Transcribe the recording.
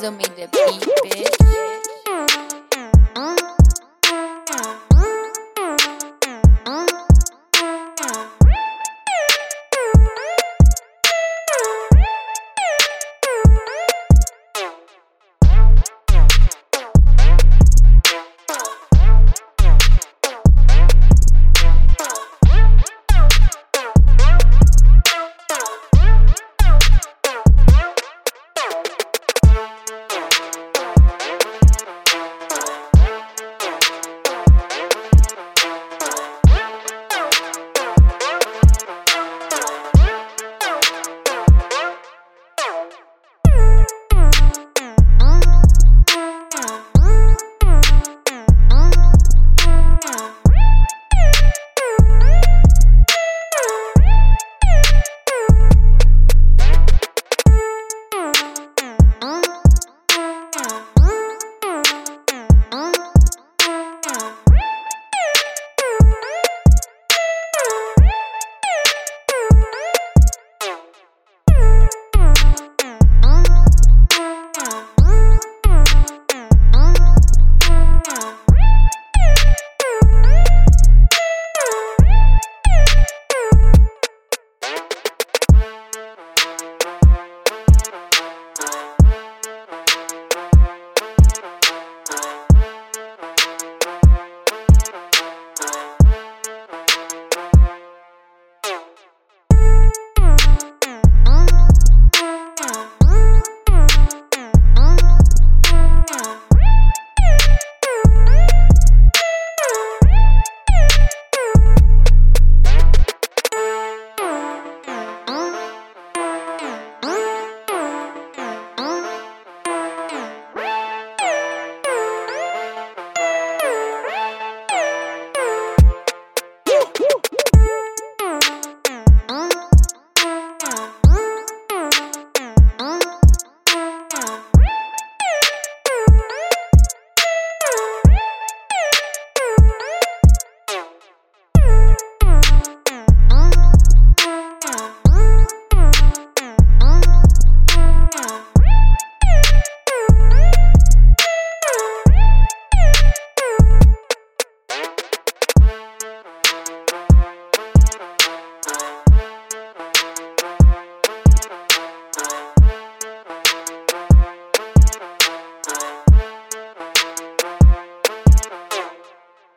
Diesel made the beat, bitch.